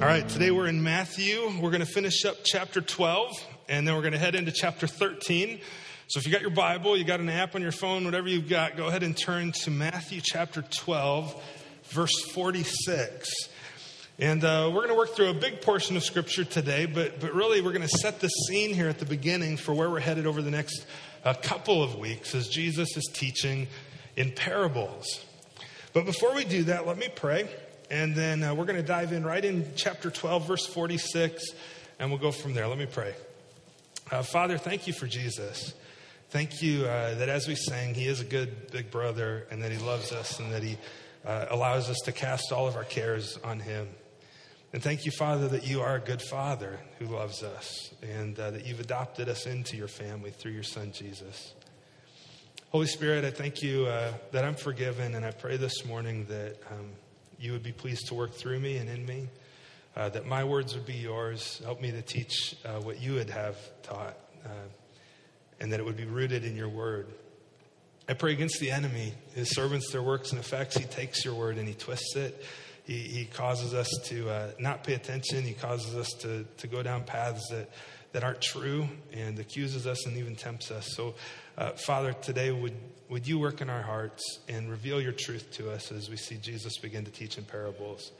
All right, today we're in Matthew. We're going to finish up chapter 12, and then we're going to head into chapter 13. So if you got your Bible, you got an app on your phone, whatever you've got, go ahead and turn to Matthew chapter 12, verse 46. And uh, we're going to work through a big portion of Scripture today, but, but really we're going to set the scene here at the beginning for where we're headed over the next uh, couple of weeks as Jesus is teaching in parables. But before we do that, let me pray. And then uh, we're going to dive in right in chapter 12, verse 46, and we'll go from there. Let me pray. Uh, Father, thank you for Jesus. Thank you uh, that as we sang, He is a good big brother and that He loves us and that He uh, allows us to cast all of our cares on Him. And thank you, Father, that you are a good Father who loves us and uh, that you've adopted us into your family through your Son, Jesus. Holy Spirit, I thank you uh, that I'm forgiven, and I pray this morning that um, you would be pleased to work through me and in me, uh, that my words would be yours. Help me to teach uh, what you would have taught, uh, and that it would be rooted in your word. I pray against the enemy, his servants, their works and effects. He takes your word and he twists it. He, he causes us to uh, not pay attention. He causes us to, to go down paths that, that aren't true and accuses us and even tempts us. So, uh, Father, today would, would you work in our hearts and reveal your truth to us as we see Jesus begin to teach in parables?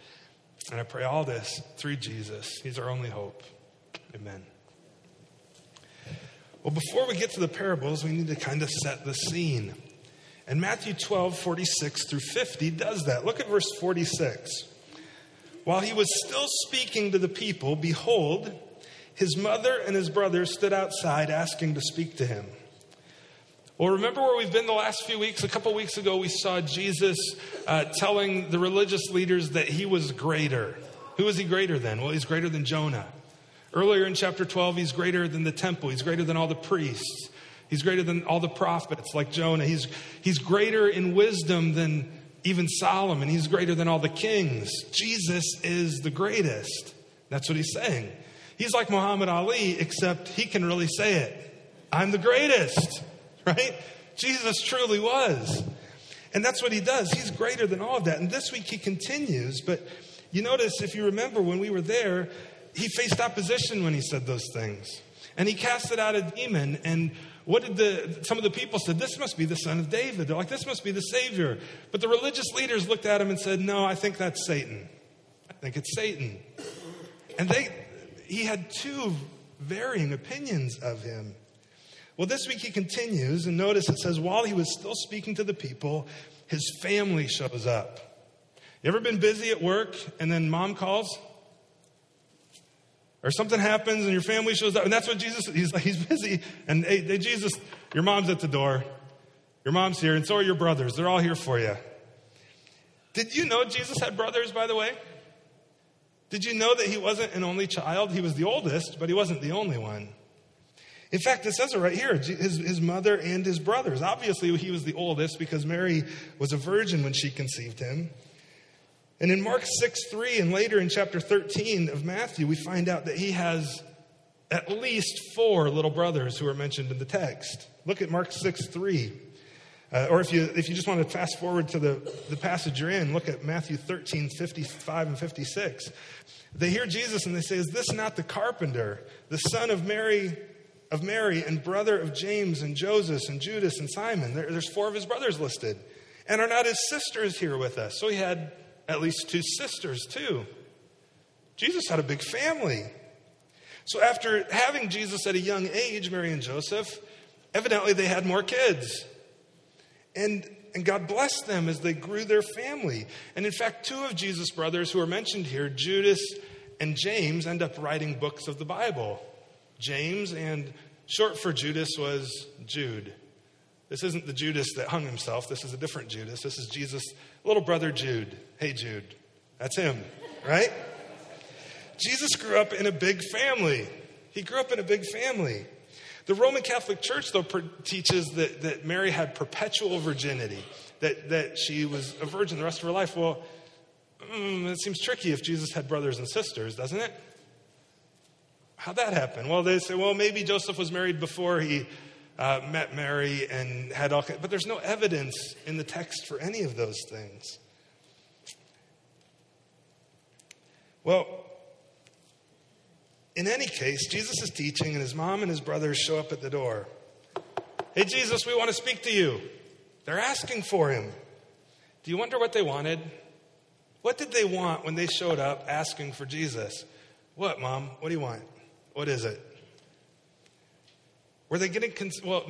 And I pray all this through Jesus. He's our only hope. Amen. Well, before we get to the parables, we need to kind of set the scene. And Matthew 12, 46 through 50 does that. Look at verse 46. While he was still speaking to the people, behold, his mother and his brothers stood outside asking to speak to him. Well, remember where we've been the last few weeks? A couple weeks ago, we saw Jesus uh, telling the religious leaders that he was greater. Who is he greater than? Well, he's greater than Jonah. Earlier in chapter 12, he's greater than the temple, he's greater than all the priests, he's greater than all the prophets like Jonah. He's, he's greater in wisdom than even Solomon, he's greater than all the kings. Jesus is the greatest. That's what he's saying. He's like Muhammad Ali, except he can really say it I'm the greatest right? Jesus truly was. And that's what he does. He's greater than all of that. And this week he continues, but you notice, if you remember, when we were there, he faced opposition when he said those things. And he casted out a demon. And what did the some of the people said? This must be the son of David. They're like, this must be the Savior. But the religious leaders looked at him and said, No, I think that's Satan. I think it's Satan. And they he had two varying opinions of him. Well, this week he continues, and notice it says, while he was still speaking to the people, his family shows up. You ever been busy at work and then mom calls? Or something happens and your family shows up, and that's what Jesus, he's like, he's busy. And hey, hey, Jesus, your mom's at the door. Your mom's here, and so are your brothers. They're all here for you. Did you know Jesus had brothers, by the way? Did you know that he wasn't an only child? He was the oldest, but he wasn't the only one. In fact, it says it right here his, his mother and his brothers. Obviously, he was the oldest because Mary was a virgin when she conceived him. And in Mark 6 3 and later in chapter 13 of Matthew, we find out that he has at least four little brothers who are mentioned in the text. Look at Mark 6 3. Uh, or if you, if you just want to fast forward to the, the passage you're in, look at Matthew 13, 55 and 56. They hear Jesus and they say, Is this not the carpenter, the son of Mary of Mary and brother of James and Joseph and Judas and Simon. There, there's four of his brothers listed. And are not his sisters here with us? So he had at least two sisters, too. Jesus had a big family. So after having Jesus at a young age, Mary and Joseph, evidently they had more kids. And, and God blessed them as they grew their family. And in fact, two of Jesus' brothers who are mentioned here, Judas and James, end up writing books of the Bible. James, and short for Judas was Jude. This isn't the Judas that hung himself. This is a different Judas. This is Jesus' little brother Jude. Hey, Jude. That's him, right? Jesus grew up in a big family. He grew up in a big family. The Roman Catholic Church, though, teaches that, that Mary had perpetual virginity, that, that she was a virgin the rest of her life. Well, mm, it seems tricky if Jesus had brothers and sisters, doesn't it? How'd that happen? Well, they say, well, maybe Joseph was married before he uh, met Mary and had all, kinds, but there's no evidence in the text for any of those things. Well, In any case, Jesus is teaching, and his mom and his brothers show up at the door. Hey, Jesus, we want to speak to you. They're asking for him. Do you wonder what they wanted? What did they want when they showed up asking for Jesus? What, mom? What do you want? What is it? Were they getting, cons- well,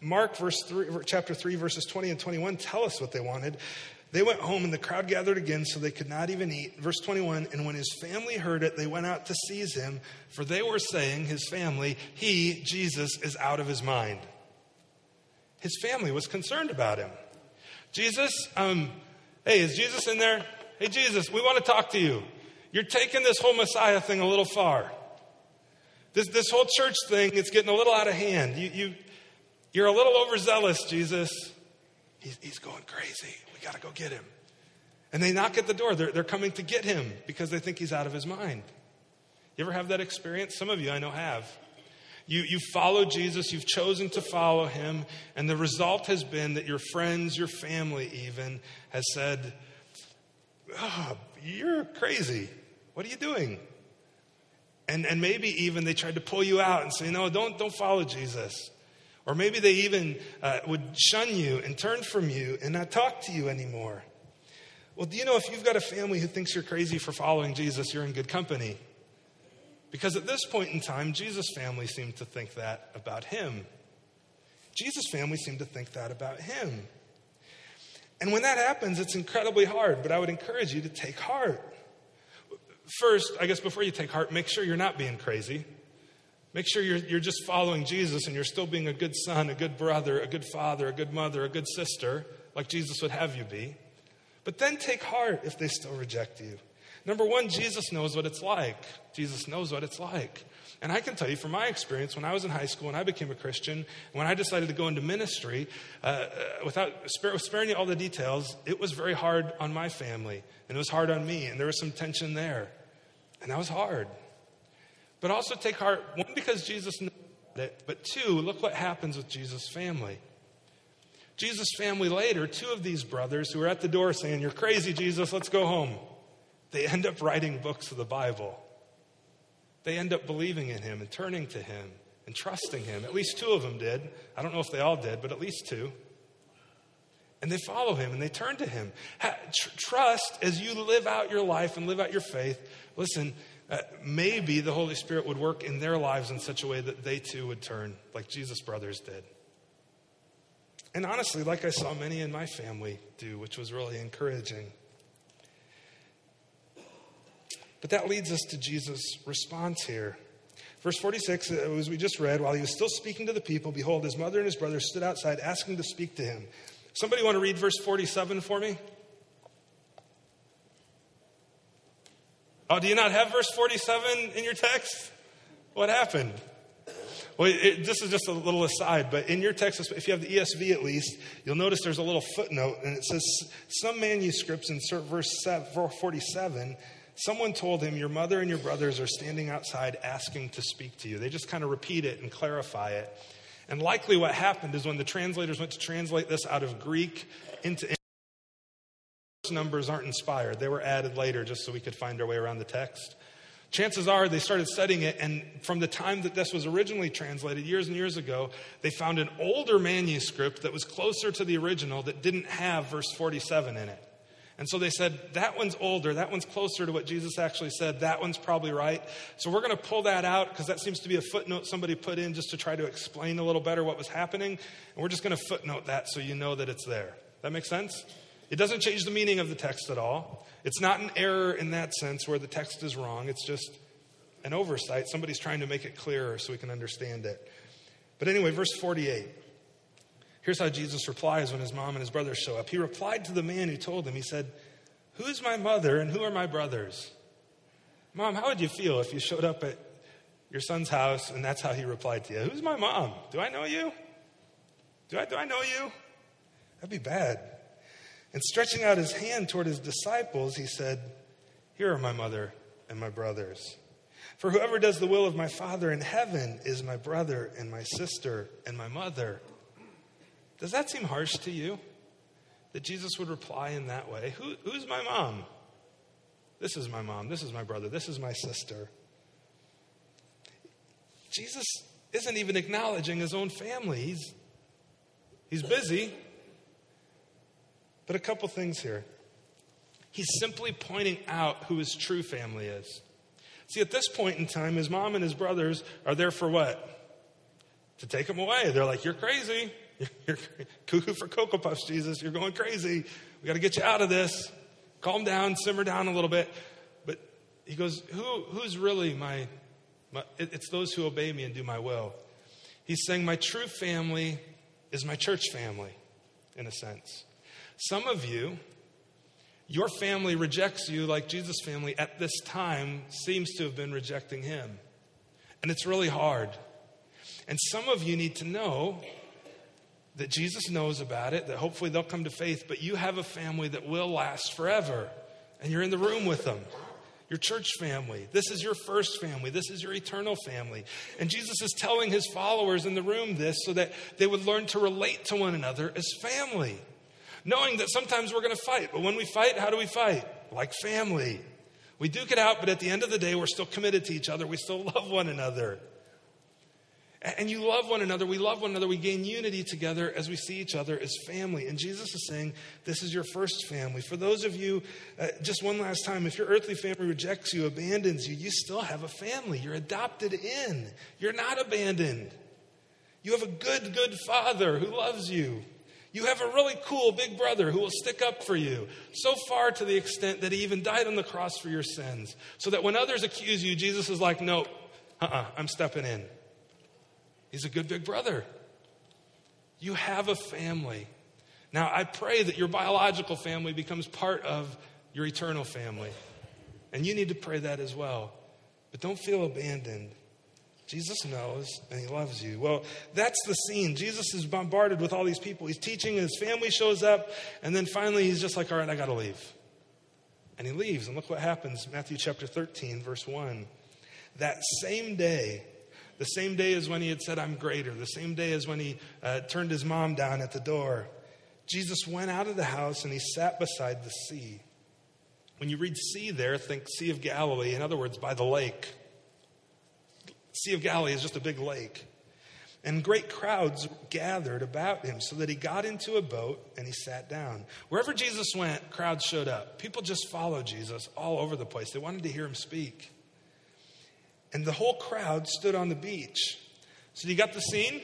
Mark verse three, chapter 3, verses 20 and 21 tell us what they wanted. They went home and the crowd gathered again so they could not even eat. Verse 21 And when his family heard it, they went out to seize him, for they were saying, His family, he, Jesus, is out of his mind. His family was concerned about him. Jesus, um, hey, is Jesus in there? Hey, Jesus, we want to talk to you. You're taking this whole Messiah thing a little far. This, this whole church thing, it's getting a little out of hand. You, you, you're a little overzealous, Jesus. He's, he's going crazy. Got to go get him. And they knock at the door. They're, they're coming to get him because they think he's out of his mind. You ever have that experience? Some of you I know have. You, you follow Jesus, you've chosen to follow him, and the result has been that your friends, your family even, has said, oh, You're crazy. What are you doing? And, and maybe even they tried to pull you out and say, No, don't, don't follow Jesus. Or maybe they even uh, would shun you and turn from you and not talk to you anymore. Well, do you know if you've got a family who thinks you're crazy for following Jesus, you're in good company? Because at this point in time, Jesus' family seemed to think that about him. Jesus' family seemed to think that about him. And when that happens, it's incredibly hard, but I would encourage you to take heart. First, I guess before you take heart, make sure you're not being crazy. Make sure you're, you're just following Jesus and you're still being a good son, a good brother, a good father, a good mother, a good sister, like Jesus would have you be. But then take heart if they still reject you. Number one, Jesus knows what it's like. Jesus knows what it's like. And I can tell you from my experience, when I was in high school and I became a Christian, when I decided to go into ministry, uh, uh without sparing you all the details, it was very hard on my family, and it was hard on me, and there was some tension there. And that was hard. But also take heart, one, because Jesus knows it, but two, look what happens with Jesus' family. Jesus' family later, two of these brothers who are at the door saying, You're crazy, Jesus, let's go home. They end up writing books of the Bible. They end up believing in him and turning to him and trusting him. At least two of them did. I don't know if they all did, but at least two. And they follow him and they turn to him. trust as you live out your life and live out your faith. Listen, uh, maybe the Holy Spirit would work in their lives in such a way that they too would turn like Jesus' brothers did. And honestly, like I saw many in my family do, which was really encouraging. But that leads us to Jesus' response here. Verse 46, uh, as we just read, while he was still speaking to the people, behold, his mother and his brothers stood outside asking to speak to him. Somebody want to read verse 47 for me? Oh, do you not have verse 47 in your text? What happened? Well, it, this is just a little aside, but in your text, if you have the ESV at least, you'll notice there's a little footnote, and it says some manuscripts insert verse 47. Someone told him, Your mother and your brothers are standing outside asking to speak to you. They just kind of repeat it and clarify it. And likely what happened is when the translators went to translate this out of Greek into numbers aren't inspired. They were added later just so we could find our way around the text. Chances are they started studying it, and from the time that this was originally translated, years and years ago, they found an older manuscript that was closer to the original that didn't have verse 47 in it. And so they said, that one's older, that one's closer to what Jesus actually said, that one's probably right. So we're going to pull that out because that seems to be a footnote somebody put in just to try to explain a little better what was happening. And we're just going to footnote that so you know that it's there. That makes sense? It doesn't change the meaning of the text at all. It's not an error in that sense where the text is wrong. It's just an oversight. Somebody's trying to make it clearer so we can understand it. But anyway, verse 48. Here's how Jesus replies when his mom and his brothers show up. He replied to the man who told him, He said, Who's my mother and who are my brothers? Mom, how would you feel if you showed up at your son's house and that's how he replied to you? Who's my mom? Do I know you? Do I, do I know you? That'd be bad. And stretching out his hand toward his disciples, he said, Here are my mother and my brothers. For whoever does the will of my Father in heaven is my brother and my sister and my mother. Does that seem harsh to you? That Jesus would reply in that way? Who, who's my mom? This is my mom. This is my brother. This is my sister. Jesus isn't even acknowledging his own family. He's, he's busy. But a couple things here. He's simply pointing out who his true family is. See, at this point in time, his mom and his brothers are there for what? To take him away. They're like, You're crazy. You're, cuckoo for Cocoa Puffs, Jesus. You're going crazy. We got to get you out of this. Calm down, simmer down a little bit. But he goes, Who, Who's really my, my. It's those who obey me and do my will. He's saying, My true family is my church family, in a sense. Some of you, your family rejects you like Jesus' family at this time seems to have been rejecting him. And it's really hard. And some of you need to know that Jesus knows about it, that hopefully they'll come to faith, but you have a family that will last forever. And you're in the room with them. Your church family. This is your first family. This is your eternal family. And Jesus is telling his followers in the room this so that they would learn to relate to one another as family knowing that sometimes we're going to fight. But when we fight, how do we fight? Like family. We duke it out, but at the end of the day, we're still committed to each other. We still love one another. And you love one another. We love one another. We gain unity together as we see each other as family. And Jesus is saying, This is your first family. For those of you, uh, just one last time, if your earthly family rejects you, abandons you, you still have a family. You're adopted in. You're not abandoned. You have a good, good father who loves you. You have a really cool big brother who will stick up for you, so far to the extent that he even died on the cross for your sins. So that when others accuse you, Jesus is like, no, uh uh-uh, uh, I'm stepping in. He's a good big brother. You have a family. Now, I pray that your biological family becomes part of your eternal family. And you need to pray that as well. But don't feel abandoned. Jesus knows and he loves you. Well, that's the scene. Jesus is bombarded with all these people. He's teaching, his family shows up, and then finally he's just like, all right, I got to leave. And he leaves. And look what happens Matthew chapter 13, verse 1. That same day, the same day as when he had said, I'm greater, the same day as when he uh, turned his mom down at the door, Jesus went out of the house and he sat beside the sea. When you read sea there, think Sea of Galilee. In other words, by the lake. Sea of Galilee is just a big lake. And great crowds gathered about him so that he got into a boat and he sat down. Wherever Jesus went, crowds showed up. People just followed Jesus all over the place. They wanted to hear him speak. And the whole crowd stood on the beach. So you got the scene?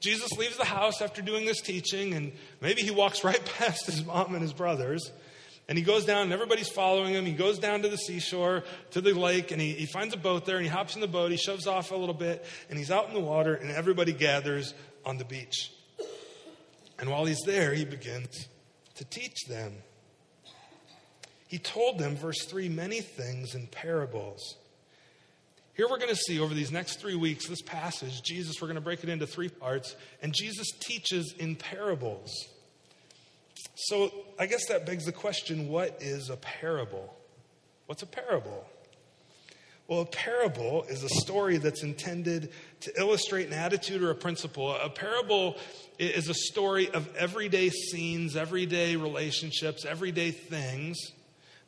Jesus leaves the house after doing this teaching, and maybe he walks right past his mom and his brothers. And he goes down, and everybody's following him. He goes down to the seashore, to the lake, and he, he finds a boat there, and he hops in the boat. He shoves off a little bit, and he's out in the water, and everybody gathers on the beach. And while he's there, he begins to teach them. He told them, verse 3, many things in parables. Here we're going to see over these next three weeks, this passage, Jesus, we're going to break it into three parts, and Jesus teaches in parables. So I guess that begs the question what is a parable? What's a parable? Well, a parable is a story that's intended to illustrate an attitude or a principle. A parable is a story of everyday scenes, everyday relationships, everyday things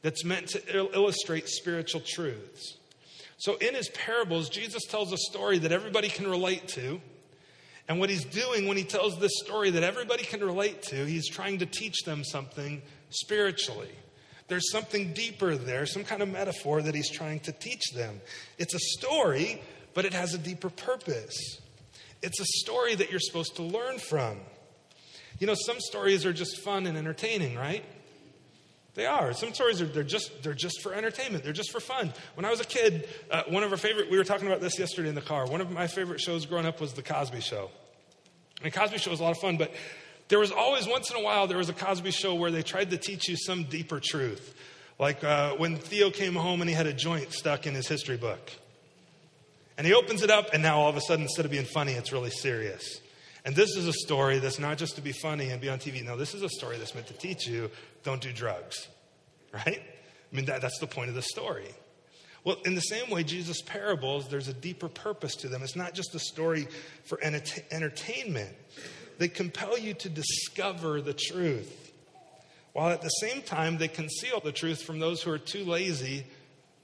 that's meant to illustrate spiritual truths. So, in his parables, Jesus tells a story that everybody can relate to and what he's doing when he tells this story that everybody can relate to, he's trying to teach them something spiritually. There's something deeper there, some kind of metaphor that he's trying to teach them. It's a story, but it has a deeper purpose. It's a story that you're supposed to learn from. You know, some stories are just fun and entertaining, right? They are. Some stories are they're just they're just for entertainment. They're just for fun. When I was a kid, uh, one of our favorite we were talking about this yesterday in the car. One of my favorite shows growing up was the Cosby Show. And the Cosby Show was a lot of fun, but there was always once in a while there was a Cosby Show where they tried to teach you some deeper truth, like uh, when Theo came home and he had a joint stuck in his history book, and he opens it up, and now all of a sudden instead of being funny, it's really serious. And this is a story that's not just to be funny and be on TV. No, this is a story that's meant to teach you don't do drugs, right? I mean, that, that's the point of the story. Well, in the same way, Jesus' parables, there's a deeper purpose to them. It's not just a story for ent- entertainment, they compel you to discover the truth, while at the same time, they conceal the truth from those who are too lazy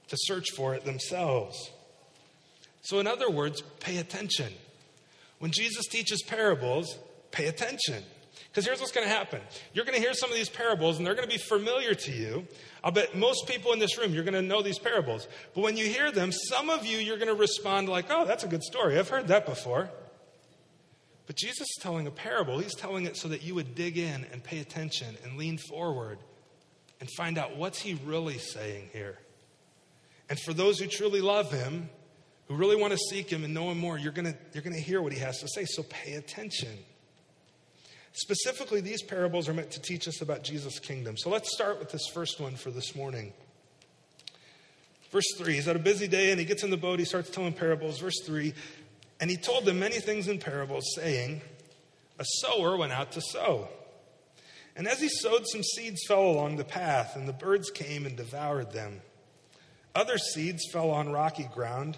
to search for it themselves. So, in other words, pay attention. When Jesus teaches parables, pay attention. Because here's what's going to happen you're going to hear some of these parables, and they're going to be familiar to you. I'll bet most people in this room, you're going to know these parables. But when you hear them, some of you, you're going to respond like, oh, that's a good story. I've heard that before. But Jesus is telling a parable. He's telling it so that you would dig in and pay attention and lean forward and find out what's he really saying here. And for those who truly love him, who really want to seek him and know him more, you're going to, you're going to hear what he has to say. So pay attention. Specifically, these parables are meant to teach us about Jesus' kingdom. So let's start with this first one for this morning. Verse 3, he's had a busy day and he gets in the boat, he starts telling parables. Verse 3, and he told them many things in parables, saying, A sower went out to sow. And as he sowed, some seeds fell along the path, and the birds came and devoured them. Other seeds fell on rocky ground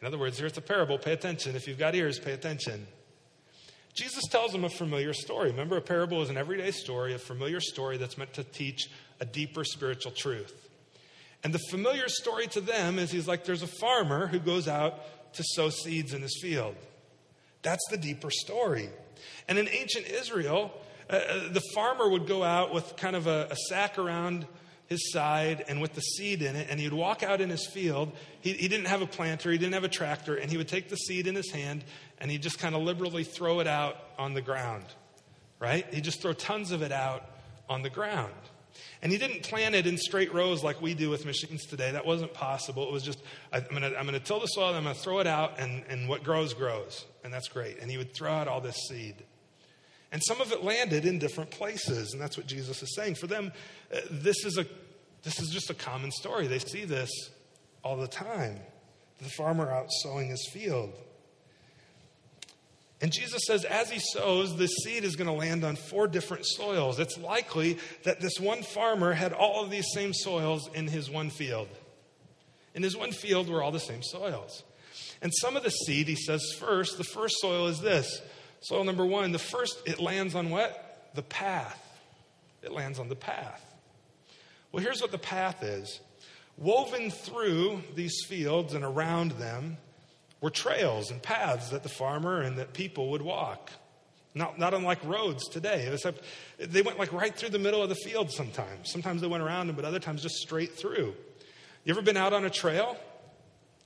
In other words, here's the parable. Pay attention. If you've got ears, pay attention. Jesus tells them a familiar story. Remember, a parable is an everyday story, a familiar story that's meant to teach a deeper spiritual truth. And the familiar story to them is he's like, there's a farmer who goes out to sow seeds in his field. That's the deeper story. And in ancient Israel, uh, uh, the farmer would go out with kind of a, a, sack around his side and with the seed in it, and he'd walk out in his field. He, he didn't have a planter, he didn't have a tractor, and he would take the seed in his hand and he'd just kind of liberally throw it out on the ground, right? He'd just throw tons of it out on the ground. And he didn't plant it in straight rows like we do with machines today. That wasn't possible. It was just, I'm going to I'm going to till the soil, I'm going to throw it out, and, and what grows, grows. And that's great. And he would throw out all this seed. And some of it landed in different places. And that's what Jesus is saying. For them, uh, this, is a, this is just a common story. They see this all the time. The farmer out sowing his field. And Jesus says, as he sows, this seed is going to land on four different soils. It's likely that this one farmer had all of these same soils in his one field. In his one field were all the same soils. And some of the seed, he says, first, the first soil is this. Soil number one, the first, it lands on what? The path. It lands on the path. Well, here's what the path is woven through these fields and around them were trails and paths that the farmer and that people would walk. Not, not unlike roads today, except they went like right through the middle of the field sometimes. Sometimes they went around them, but other times just straight through. You ever been out on a trail?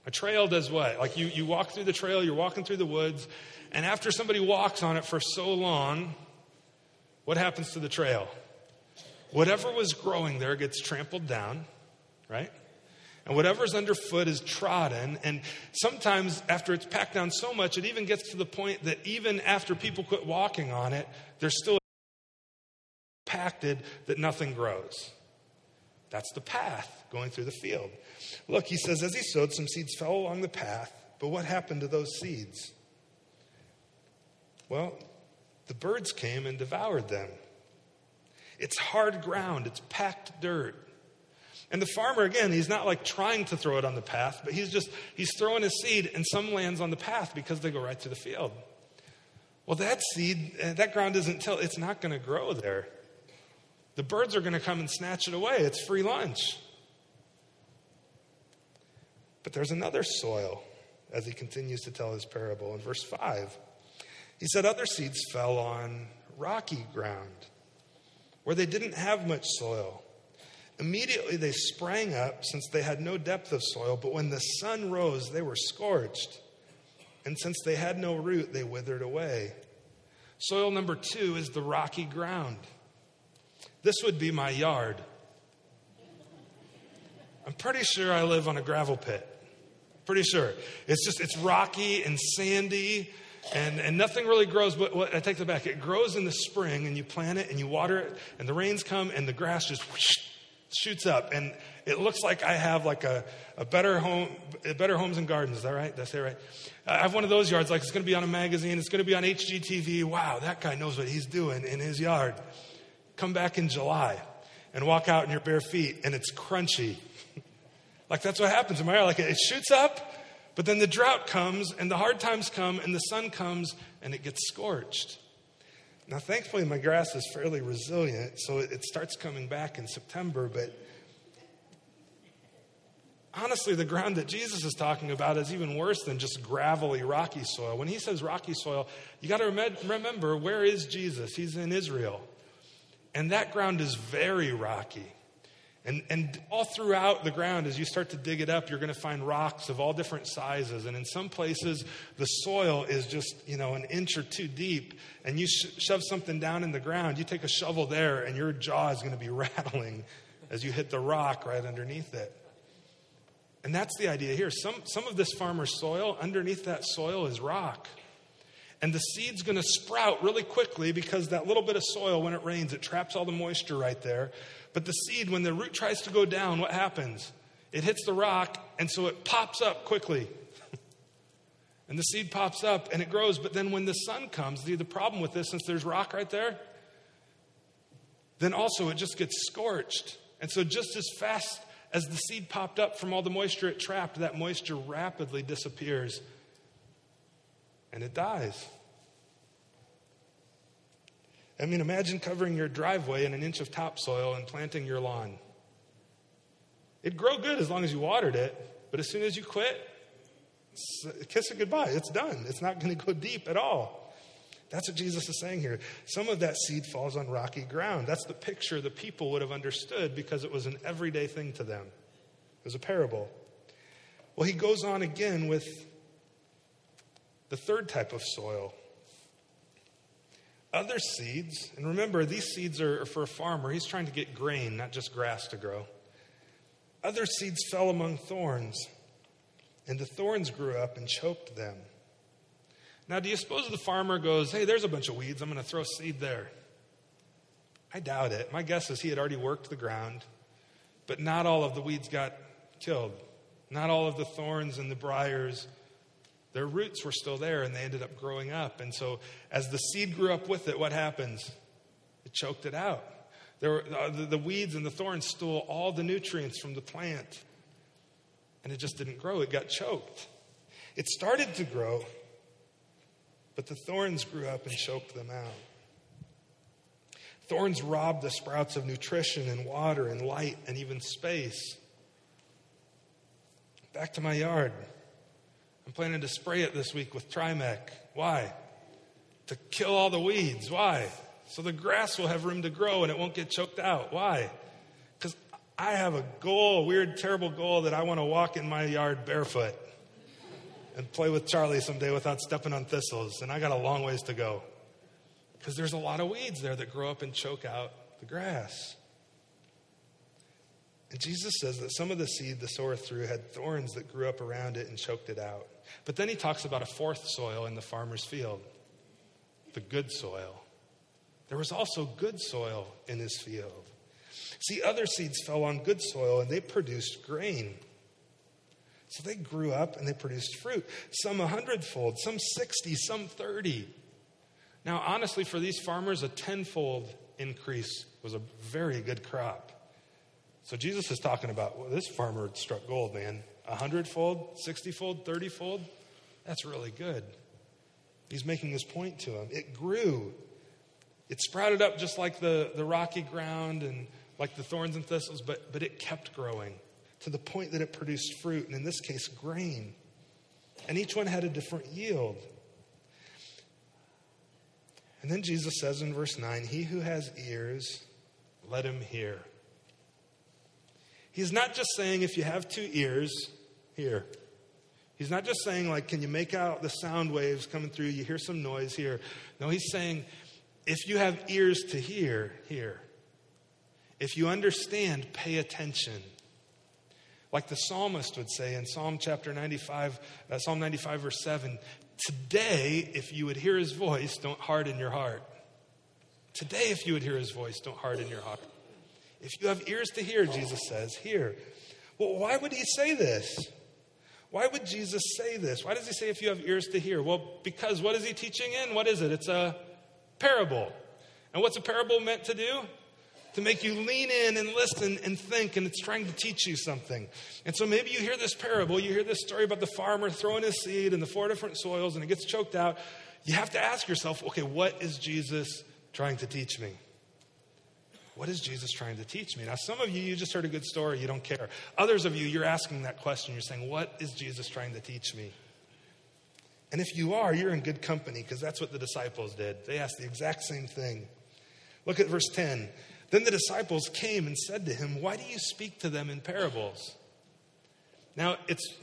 A trail does what? Like you, you walk through the trail, you're walking through the woods, and after somebody walks on it for so long, what happens to the trail? Whatever was growing there gets trampled down, right? And whatever's underfoot is trodden. And sometimes, after it's packed down so much, it even gets to the point that even after people quit walking on it, there's still compacted that nothing grows. That's the path going through the field. Look, he says, as he sowed, some seeds fell along the path, but what happened to those seeds? Well, the birds came and devoured them. It's hard ground, it's packed dirt. And the farmer, again, he's not like trying to throw it on the path, but he's just, he's throwing his seed and some lands on the path because they go right through the field. Well, that seed, that ground isn't till, it's not going to grow there. The birds are going to come and snatch it away. It's free lunch. But there's another soil as he continues to tell his parable in verse 5. He said, Other seeds fell on rocky ground where they didn't have much soil. Immediately they sprang up, since they had no depth of soil, but when the sun rose, they were scorched. And since they had no root, they withered away. Soil number two is the rocky ground. This would be my yard. I'm pretty sure I live on a gravel pit. Pretty sure. It's just, it's rocky and sandy and, and nothing really grows. But what, I take that back. It grows in the spring and you plant it and you water it and the rains come and the grass just whoosh, shoots up and it looks like I have like a, a better home, better homes and gardens. Is that right? I say right? I have one of those yards, like it's going to be on a magazine. It's going to be on HGTV. Wow, that guy knows what he's doing in his yard. Come back in July and walk out in your bare feet and it's crunchy. like that's what happens in my yard. Like it shoots up, but then the drought comes and the hard times come and the sun comes and it gets scorched. Now, thankfully, my grass is fairly resilient, so it starts coming back in September. But honestly, the ground that Jesus is talking about is even worse than just gravelly, rocky soil. When he says rocky soil, you got to remember where is Jesus? He's in Israel. And that ground is very rocky. And, and all throughout the ground, as you start to dig it up, you're going to find rocks of all different sizes. And in some places, the soil is just, you know, an inch or two deep. And you sh- shove something down in the ground, you take a shovel there, and your jaw is going to be rattling as you hit the rock right underneath it. And that's the idea here. Some, some of this farmer's soil, underneath that soil is rock. And the seed's going to sprout really quickly because that little bit of soil, when it rains, it traps all the moisture right there. But the seed, when the root tries to go down, what happens? It hits the rock, and so it pops up quickly. and the seed pops up and it grows. But then when the sun comes, the, the problem with this, since there's rock right there, then also it just gets scorched. And so just as fast as the seed popped up from all the moisture it trapped, that moisture rapidly disappears and it dies. I mean, imagine covering your driveway in an inch of topsoil and planting your lawn. It'd grow good as long as you watered it, but as soon as you quit, kiss it goodbye. It's done. It's not going to go deep at all. That's what Jesus is saying here. Some of that seed falls on rocky ground. That's the picture the people would have understood because it was an everyday thing to them. It was a parable. Well, he goes on again with the third type of soil other seeds, and remember, these seeds are for a farmer. He's trying to get grain, not just grass to grow. Other seeds fell among thorns, and the thorns grew up and choked them. Now, do you suppose the farmer goes, Hey, there's a bunch of weeds. I'm going to throw seed there? I doubt it. My guess is he had already worked the ground, but not all of the weeds got killed. Not all of the thorns and the briars their roots were still there and they ended up growing up. And so, as the seed grew up with it, what happens? It choked it out. Were, uh, the, the weeds and the thorns stole all the nutrients from the plant. And it just didn't grow, it got choked. It started to grow, but the thorns grew up and choked them out. Thorns robbed the sprouts of nutrition and water and light and even space. Back to my yard. I'm planning to spray it this week with Trimec. Why? To kill all the weeds. Why? So the grass will have room to grow and it won't get choked out. Why? Because I have a goal, a weird, terrible goal that I want to walk in my yard barefoot and play with Charlie someday without stepping on thistles. And I got a long ways to go. Because there's a lot of weeds there that grow up and choke out the grass. And Jesus says that some of the seed the sower threw had thorns that grew up around it and choked it out. But then he talks about a fourth soil in the farmer's field the good soil. There was also good soil in his field. See, other seeds fell on good soil and they produced grain. So they grew up and they produced fruit. Some a hundredfold, some 60, some 30. Now, honestly, for these farmers, a tenfold increase was a very good crop. So Jesus is talking about well, this farmer struck gold, man a hundredfold, sixtyfold, thirtyfold. That's really good. He's making this point to him. It grew. It sprouted up just like the, the rocky ground and like the thorns and thistles, but, but it kept growing to the point that it produced fruit, and in this case, grain. And each one had a different yield. And then Jesus says in verse 9, He who has ears, let him hear. He's not just saying if you have two ears, here. He's not just saying, like, can you make out the sound waves coming through? You hear some noise here. No, he's saying, if you have ears to hear, hear. If you understand, pay attention. Like the psalmist would say in Psalm chapter 95, uh, Psalm 95, verse 7 Today, if you would hear his voice, don't harden your heart. Today, if you would hear his voice, don't harden your heart. If you have ears to hear, Jesus says, hear. Well, why would he say this? Why would Jesus say this? Why does he say if you have ears to hear? Well, because what is he teaching in? What is it? It's a parable. And what's a parable meant to do? To make you lean in and listen and think, and it's trying to teach you something. And so maybe you hear this parable, you hear this story about the farmer throwing his seed in the four different soils and it gets choked out. You have to ask yourself, okay, what is Jesus trying to teach me? What is Jesus trying to teach me? Now, some of you, you just heard a good story, you don't care. Others of you, you're asking that question. You're saying, What is Jesus trying to teach me? And if you are, you're in good company because that's what the disciples did. They asked the exact same thing. Look at verse 10. Then the disciples came and said to him, Why do you speak to them in parables? Now, it's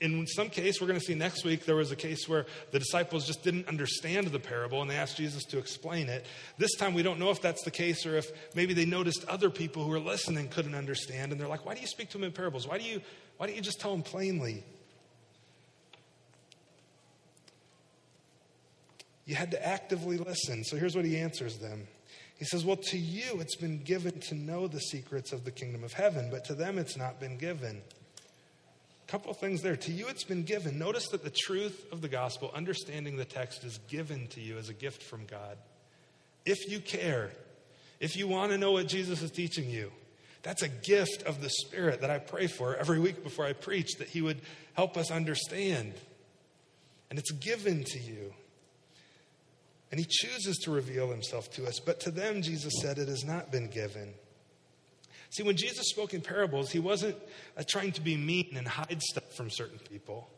in some case, we're going to see next week, there was a case where the disciples just didn't understand the parable and they asked Jesus to explain it. This time, we don't know if that's the case or if maybe they noticed other people who were listening couldn't understand and they're like, why do you speak to them in parables? Why, do you, why don't you just tell them plainly? You had to actively listen. So here's what he answers them. He says, Well, to you it's been given to know the secrets of the kingdom of heaven, but to them it's not been given couple things there. To you, it's been given. Notice that the truth of the gospel, understanding the text, is given to you as a gift from God. If you care, if you want to know what Jesus is teaching you, that's a gift of the Spirit that I pray for every week before I preach, that He would help us understand. And it's given to you. And He chooses to reveal Himself to us. But to them, Jesus said, it has not been given. See, when Jesus spoke in parables, he wasn't uh, trying to be mean and hide stuff from certain people.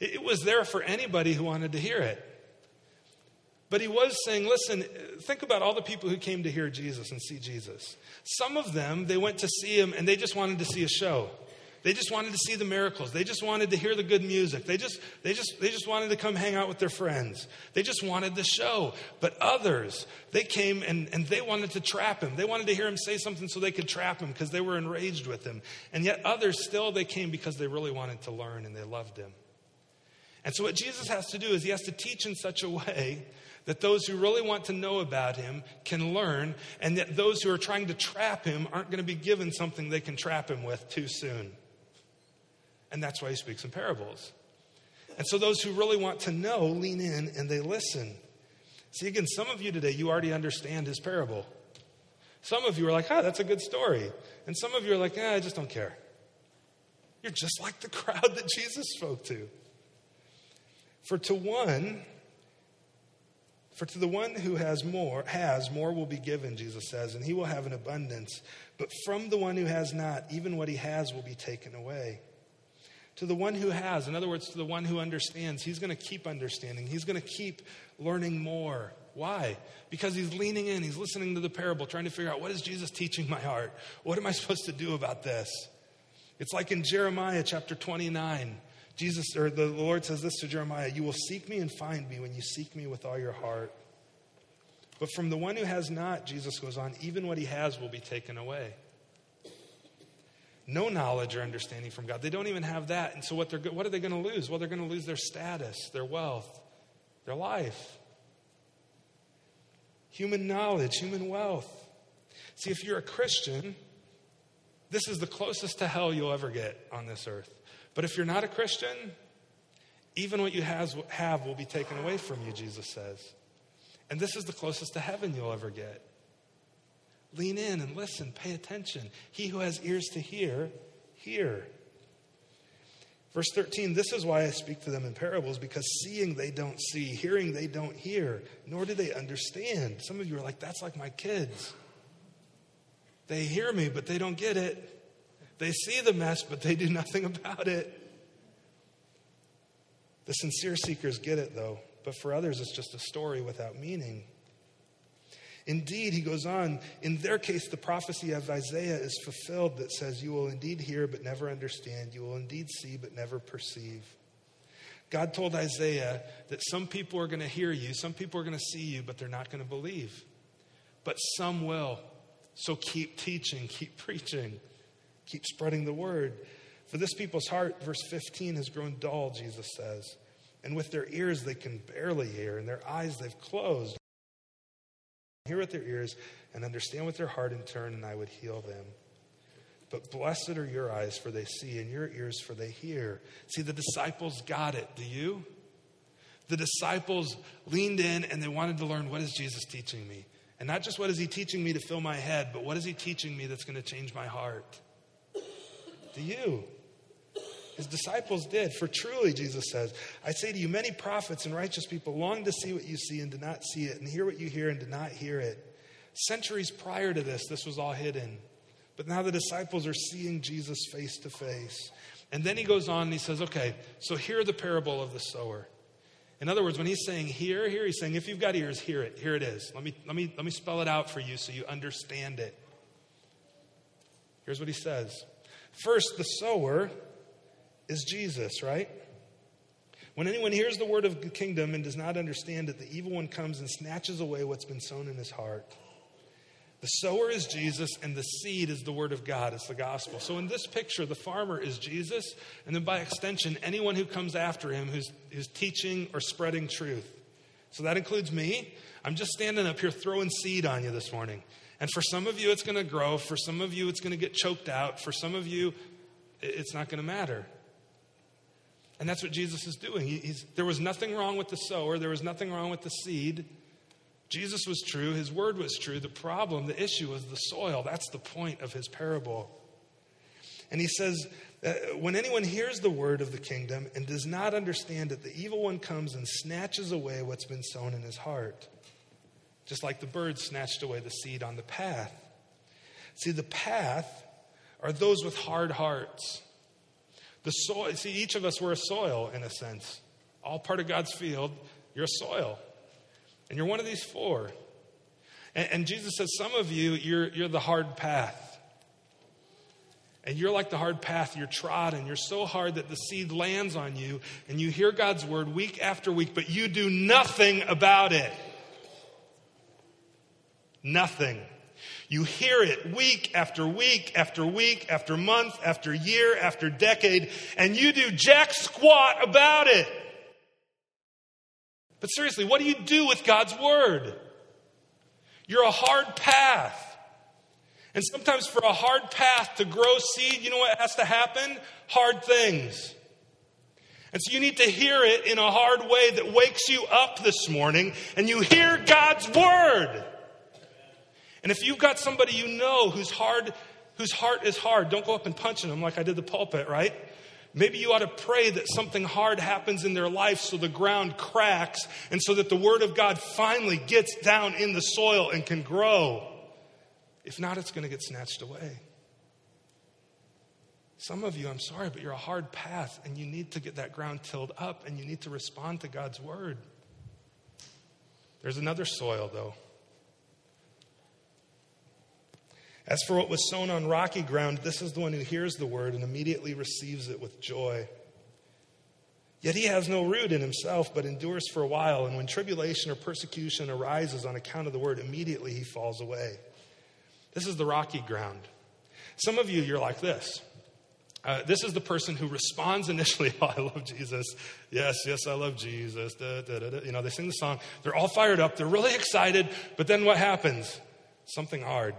It, it was there for anybody who wanted to hear it. But he was saying, listen, think about all the people who came to hear Jesus and see Jesus. Some of them, they went to see him and they just wanted to see a show. They just wanted to see the miracles. They just wanted to hear the good music. They just, they just, they just wanted to come hang out with their friends. They just wanted the show. But others, they came and, and they wanted to trap him. They wanted to hear him say something so they could trap him because they were enraged with him. And yet others still, they came because they really wanted to learn and they loved him. And so what Jesus has to do is he has to teach in such a way that those who really want to know about him can learn, and that those who are trying to trap him aren't going to be given something they can trap him with too soon. And that's why he speaks in parables. And so those who really want to know lean in and they listen. See, again, some of you today, you already understand his parable. Some of you are like, ah, that's a good story. And some of you are like, ah, I just don't care. You're just like the crowd that Jesus spoke to. For to one, for to the one who has more, has, more will be given, Jesus says, and he will have an abundance. But from the one who has not, even what he has will be taken away. To the one who has, in other words, to the one who understands, he's going to keep understanding. He's going to keep learning more. Why? Because he's leaning in, he's listening to the parable, trying to figure out what is Jesus teaching my heart? What am I supposed to do about this? It's like in Jeremiah chapter 29. Jesus or the Lord says this to Jeremiah, you will seek me and find me when you seek me with all your heart. But from the one who has not, Jesus goes on, even what he has will be taken away no knowledge or understanding from God. They don't even have that. And so, what, they're, what are they going to lose? Well, they're going to lose their status, their wealth, their life. Human knowledge, human wealth. See, if you're a Christian, this is the closest to hell you'll ever get on this earth. But if you're not a Christian, even what you has, have will be taken away from you, Jesus says. And this is the closest to heaven you'll ever get. Lean in and listen, pay attention. He who has ears to hear, hear. Verse 13, this is why I speak to them in parables, because seeing they don't see, hearing they don't hear, nor do they understand. Some of you are like, that's like my kids. They hear me, but they don't get it. They see the mess, but they do nothing about it. The sincere seekers get it, though, but for others, it's just a story without meaning. Indeed, he goes on, in their case, the prophecy of Isaiah is fulfilled that says, You will indeed hear, but never understand. You will indeed see, but never perceive. God told Isaiah that some people are going to hear you, some people are going to see you, but they're not going to believe. But some will. So keep teaching, keep preaching, keep spreading the word. For this people's heart, verse 15, has grown dull, Jesus says. And with their ears they can barely hear, and their eyes they've closed. Hear with their ears and understand with their heart in turn, and I would heal them. But blessed are your eyes, for they see, and your ears, for they hear. See, the disciples got it. Do you? The disciples leaned in and they wanted to learn what is Jesus teaching me? And not just what is he teaching me to fill my head, but what is he teaching me that's going to change my heart? Do you? His disciples did. For truly, Jesus says, I say to you, many prophets and righteous people long to see what you see and do not see it, and hear what you hear and do not hear it. Centuries prior to this, this was all hidden. But now the disciples are seeing Jesus face to face. And then he goes on and he says, Okay, so hear the parable of the sower. In other words, when he's saying hear, here, he's saying, if you've got ears, hear it. Here it is. Let me, let me, let me spell it out for you so you understand it. Here's what he says First, the sower is Jesus, right? When anyone hears the word of the kingdom and does not understand it, the evil one comes and snatches away what's been sown in his heart. The sower is Jesus, and the seed is the word of God. It's the gospel. So in this picture, the farmer is Jesus, and then by extension, anyone who comes after him who's, who's teaching or spreading truth. So that includes me. I'm just standing up here throwing seed on you this morning. And for some of you, it's going to grow. For some of you, it's going to get choked out. For some of you, it's not going to matter. And that's what Jesus is doing. He, there was nothing wrong with the sower, there was nothing wrong with the seed. Jesus was true, his word was true. The problem, the issue was the soil. That's the point of his parable. And he says, uh, when anyone hears the word of the kingdom and does not understand it, the evil one comes and snatches away what's been sown in his heart. Just like the bird snatched away the seed on the path. See, the path are those with hard hearts. The soil, see, each of us, we're a soil in a sense. All part of God's field, you're a soil. And you're one of these four. And, and Jesus says, Some of you, you're, you're the hard path. And you're like the hard path, you're trodden. You're so hard that the seed lands on you, and you hear God's word week after week, but you do nothing about it. Nothing. You hear it week after week after week after month after year after decade, and you do jack squat about it. But seriously, what do you do with God's word? You're a hard path. And sometimes for a hard path to grow seed, you know what has to happen? Hard things. And so you need to hear it in a hard way that wakes you up this morning and you hear God's word. And if you've got somebody you know whose hard whose heart is hard, don't go up and punch them like I did the pulpit, right? Maybe you ought to pray that something hard happens in their life so the ground cracks and so that the Word of God finally gets down in the soil and can grow. If not, it's going to get snatched away. Some of you, I'm sorry, but you're a hard path and you need to get that ground tilled up and you need to respond to God's Word. There's another soil, though. As for what was sown on rocky ground, this is the one who hears the word and immediately receives it with joy. Yet he has no root in himself, but endures for a while. And when tribulation or persecution arises on account of the word, immediately he falls away. This is the rocky ground. Some of you, you're like this. Uh, this is the person who responds initially, Oh, I love Jesus. Yes, yes, I love Jesus. Da, da, da, you know, they sing the song. They're all fired up. They're really excited. But then what happens? Something hard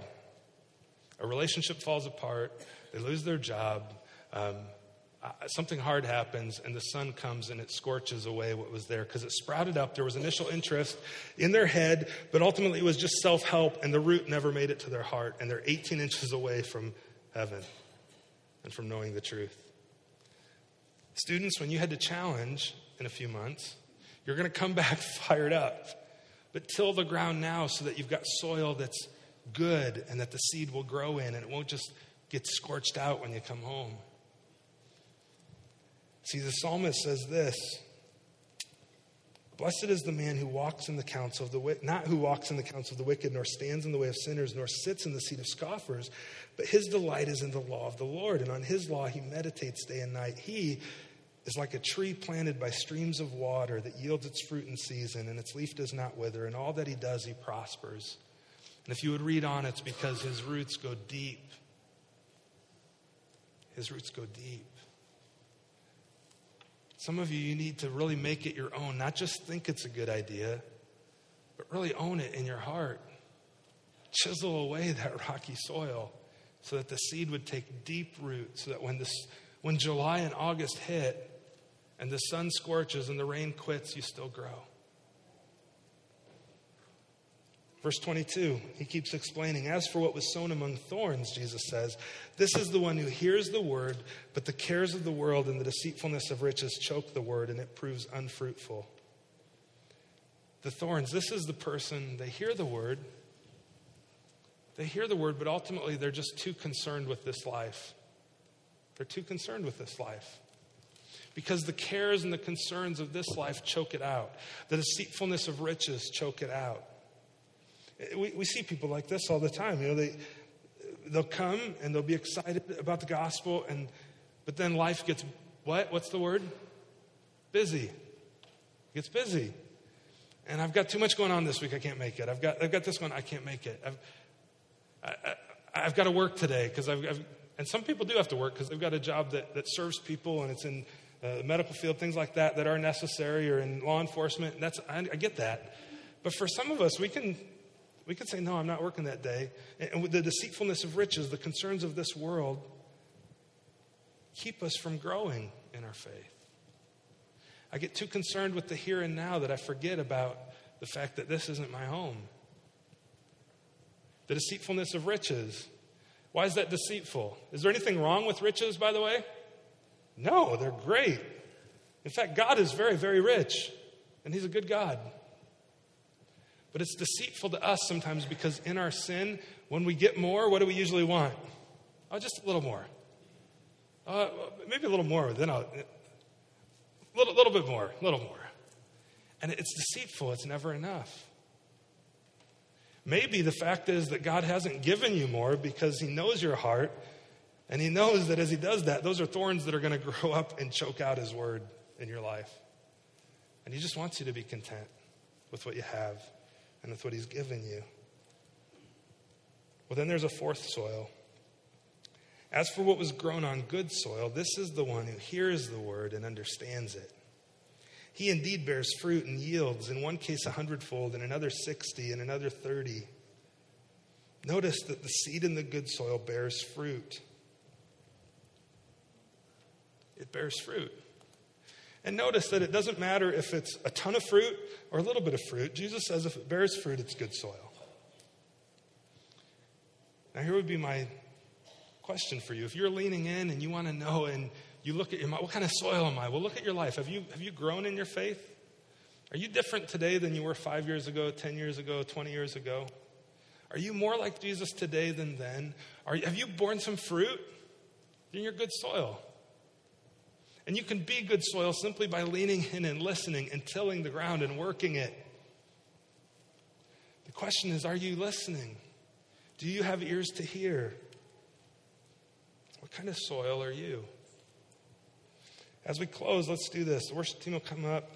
a relationship falls apart, they lose their job, um, something hard happens, and the sun comes and it scorches away what was there because it sprouted up. There was initial interest in their head, but ultimately it was just self help, and the root never made it to their heart, and they're 18 inches away from heaven and from knowing the truth. Students, when you had to challenge in a few months, you're going to come back fired up. But till the ground now so that you've got soil that's good and that the seed will grow in and it won't just get scorched out when you come home. See, the psalmist says this Blessed is the man who walks in the counsel of the wicked, not who walks in the counsel of the wicked, nor stands in the way of sinners, nor sits in the seat of scoffers, but his delight is in the law of the Lord, and on his law he meditates day and night. He is like a tree planted by streams of water that yields its fruit in season, and its leaf does not wither, and all that he does he prospers. And if you would read on, it's because his roots go deep. His roots go deep. Some of you, you need to really make it your own, not just think it's a good idea, but really own it in your heart. chisel away that rocky soil so that the seed would take deep root, so that when, this, when July and August hit and the sun scorches and the rain quits, you still grow. Verse 22, he keeps explaining, As for what was sown among thorns, Jesus says, this is the one who hears the word, but the cares of the world and the deceitfulness of riches choke the word, and it proves unfruitful. The thorns, this is the person, they hear the word, they hear the word, but ultimately they're just too concerned with this life. They're too concerned with this life. Because the cares and the concerns of this life choke it out, the deceitfulness of riches choke it out. We, we see people like this all the time. You know, they, they'll come and they'll be excited about the gospel, and, but then life gets what? What's the word? Busy. It gets busy. And I've got too much going on this week. I can't make it. I've got, I've got this one. I can't make it. I've, I, have got to work today because I've, I've, and some people do have to work because they've got a job that, that serves people and it's in uh, the medical field, things like that that are necessary or in law enforcement. That's, I, I get that. But for some of us, we can we could say, No, I'm not working that day. And with the deceitfulness of riches, the concerns of this world, keep us from growing in our faith. I get too concerned with the here and now that I forget about the fact that this isn't my home. The deceitfulness of riches. Why is that deceitful? Is there anything wrong with riches, by the way? No, they're great. In fact, God is very, very rich, and He's a good God. But it's deceitful to us sometimes because in our sin, when we get more, what do we usually want? Oh, just a little more. Uh, maybe a little more, then I'll. A little, little bit more, a little more. And it's deceitful, it's never enough. Maybe the fact is that God hasn't given you more because He knows your heart, and He knows that as He does that, those are thorns that are going to grow up and choke out His word in your life. And He just wants you to be content with what you have and with what He's given you. Well, then there's a fourth soil. As for what was grown on good soil, this is the one who hears the word and understands it. He indeed bears fruit and yields, in one case a hundredfold, in another sixty, in another thirty. Notice that the seed in the good soil bears fruit. It bears fruit. And notice that it doesn't matter if it's a ton of fruit or a little bit of fruit. Jesus says if it bears fruit, it's good soil. Now, here would be my question for you. If you're leaning in and you want to know and you look at your what kind of soil am I? Well, look at your life. Have you, have you grown in your faith? Are you different today than you were five years ago, 10 years ago, 20 years ago? Are you more like Jesus today than then? Are, have you borne some fruit? Then you're good soil. And you can be good soil simply by leaning in and listening and tilling the ground and working it. The question is are you listening? Do you have ears to hear? What kind of soil are you? As we close, let's do this. The worship team will come up.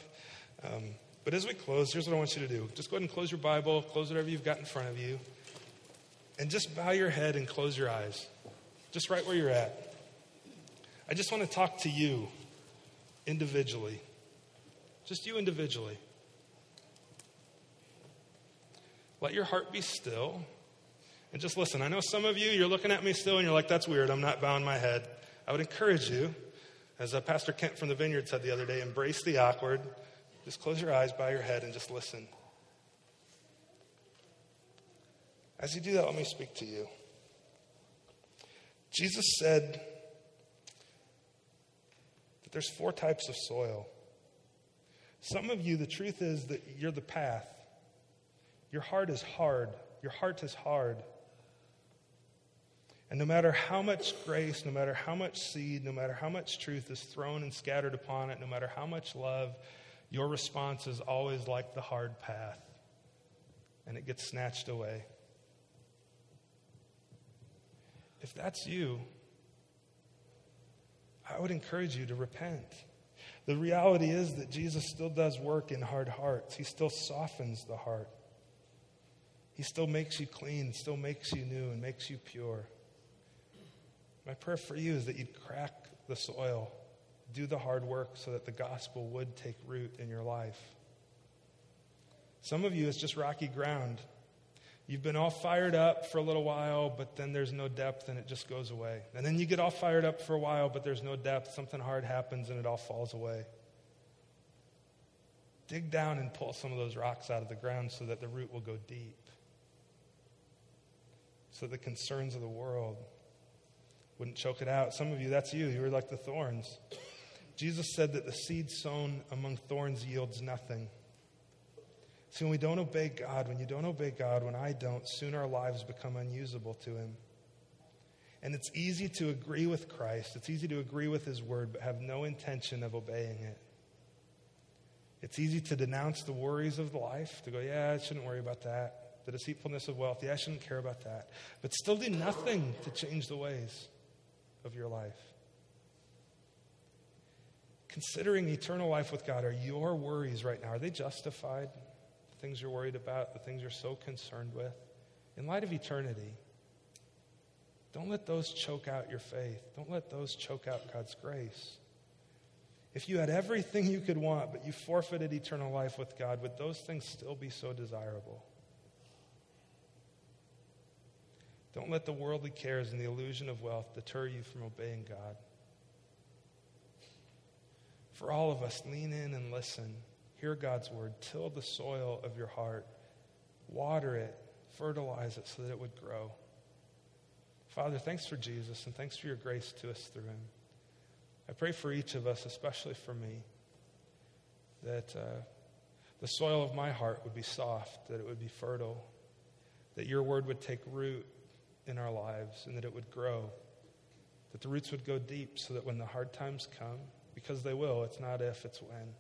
Um, but as we close, here's what I want you to do just go ahead and close your Bible, close whatever you've got in front of you, and just bow your head and close your eyes, just right where you're at. I just want to talk to you individually. Just you individually. Let your heart be still and just listen. I know some of you, you're looking at me still and you're like, that's weird. I'm not bowing my head. I would encourage you, as uh, Pastor Kent from the Vineyard said the other day, embrace the awkward. Just close your eyes, bow your head, and just listen. As you do that, let me speak to you. Jesus said, but there's four types of soil. Some of you, the truth is that you're the path. Your heart is hard. Your heart is hard. And no matter how much grace, no matter how much seed, no matter how much truth is thrown and scattered upon it, no matter how much love, your response is always like the hard path. And it gets snatched away. If that's you, I would encourage you to repent. The reality is that Jesus still does work in hard hearts, He still softens the heart. He still makes you clean, still makes you new, and makes you pure. My prayer for you is that you'd crack the soil, do the hard work so that the gospel would take root in your life. Some of you, it's just rocky ground. You've been all fired up for a little while, but then there's no depth and it just goes away. And then you get all fired up for a while, but there's no depth. Something hard happens and it all falls away. Dig down and pull some of those rocks out of the ground so that the root will go deep. So the concerns of the world wouldn't choke it out. Some of you, that's you. You were like the thorns. Jesus said that the seed sown among thorns yields nothing. See, when we don't obey God, when you don't obey God, when I don't, soon our lives become unusable to Him. And it's easy to agree with Christ, it's easy to agree with His word, but have no intention of obeying it. It's easy to denounce the worries of life, to go, yeah, I shouldn't worry about that. The deceitfulness of wealth, yeah, I shouldn't care about that. But still do nothing to change the ways of your life. Considering eternal life with God, are your worries right now, are they justified? Things you're worried about, the things you're so concerned with, in light of eternity, don't let those choke out your faith. Don't let those choke out God's grace. If you had everything you could want, but you forfeited eternal life with God, would those things still be so desirable? Don't let the worldly cares and the illusion of wealth deter you from obeying God. For all of us, lean in and listen. Hear God's word. Till the soil of your heart. Water it. Fertilize it so that it would grow. Father, thanks for Jesus and thanks for your grace to us through him. I pray for each of us, especially for me, that uh, the soil of my heart would be soft, that it would be fertile, that your word would take root in our lives and that it would grow, that the roots would go deep so that when the hard times come, because they will, it's not if, it's when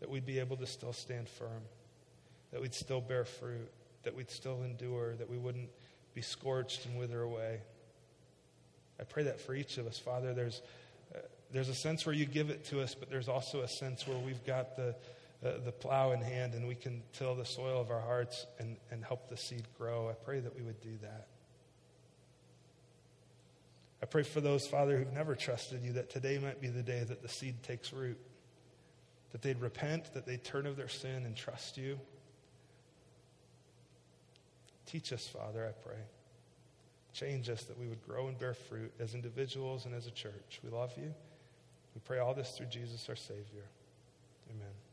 that we'd be able to still stand firm, that we'd still bear fruit, that we'd still endure, that we wouldn't be scorched and wither away. I pray that for each of us, Father. There's, uh, there's a sense where you give it to us, but there's also a sense where we've got the, uh, the plow in hand and we can till the soil of our hearts and, and help the seed grow. I pray that we would do that. I pray for those, Father, who've never trusted you, that today might be the day that the seed takes root that they'd repent, that they'd turn of their sin and trust you. Teach us, Father, I pray. Change us that we would grow and bear fruit as individuals and as a church. We love you. We pray all this through Jesus, our Savior. Amen.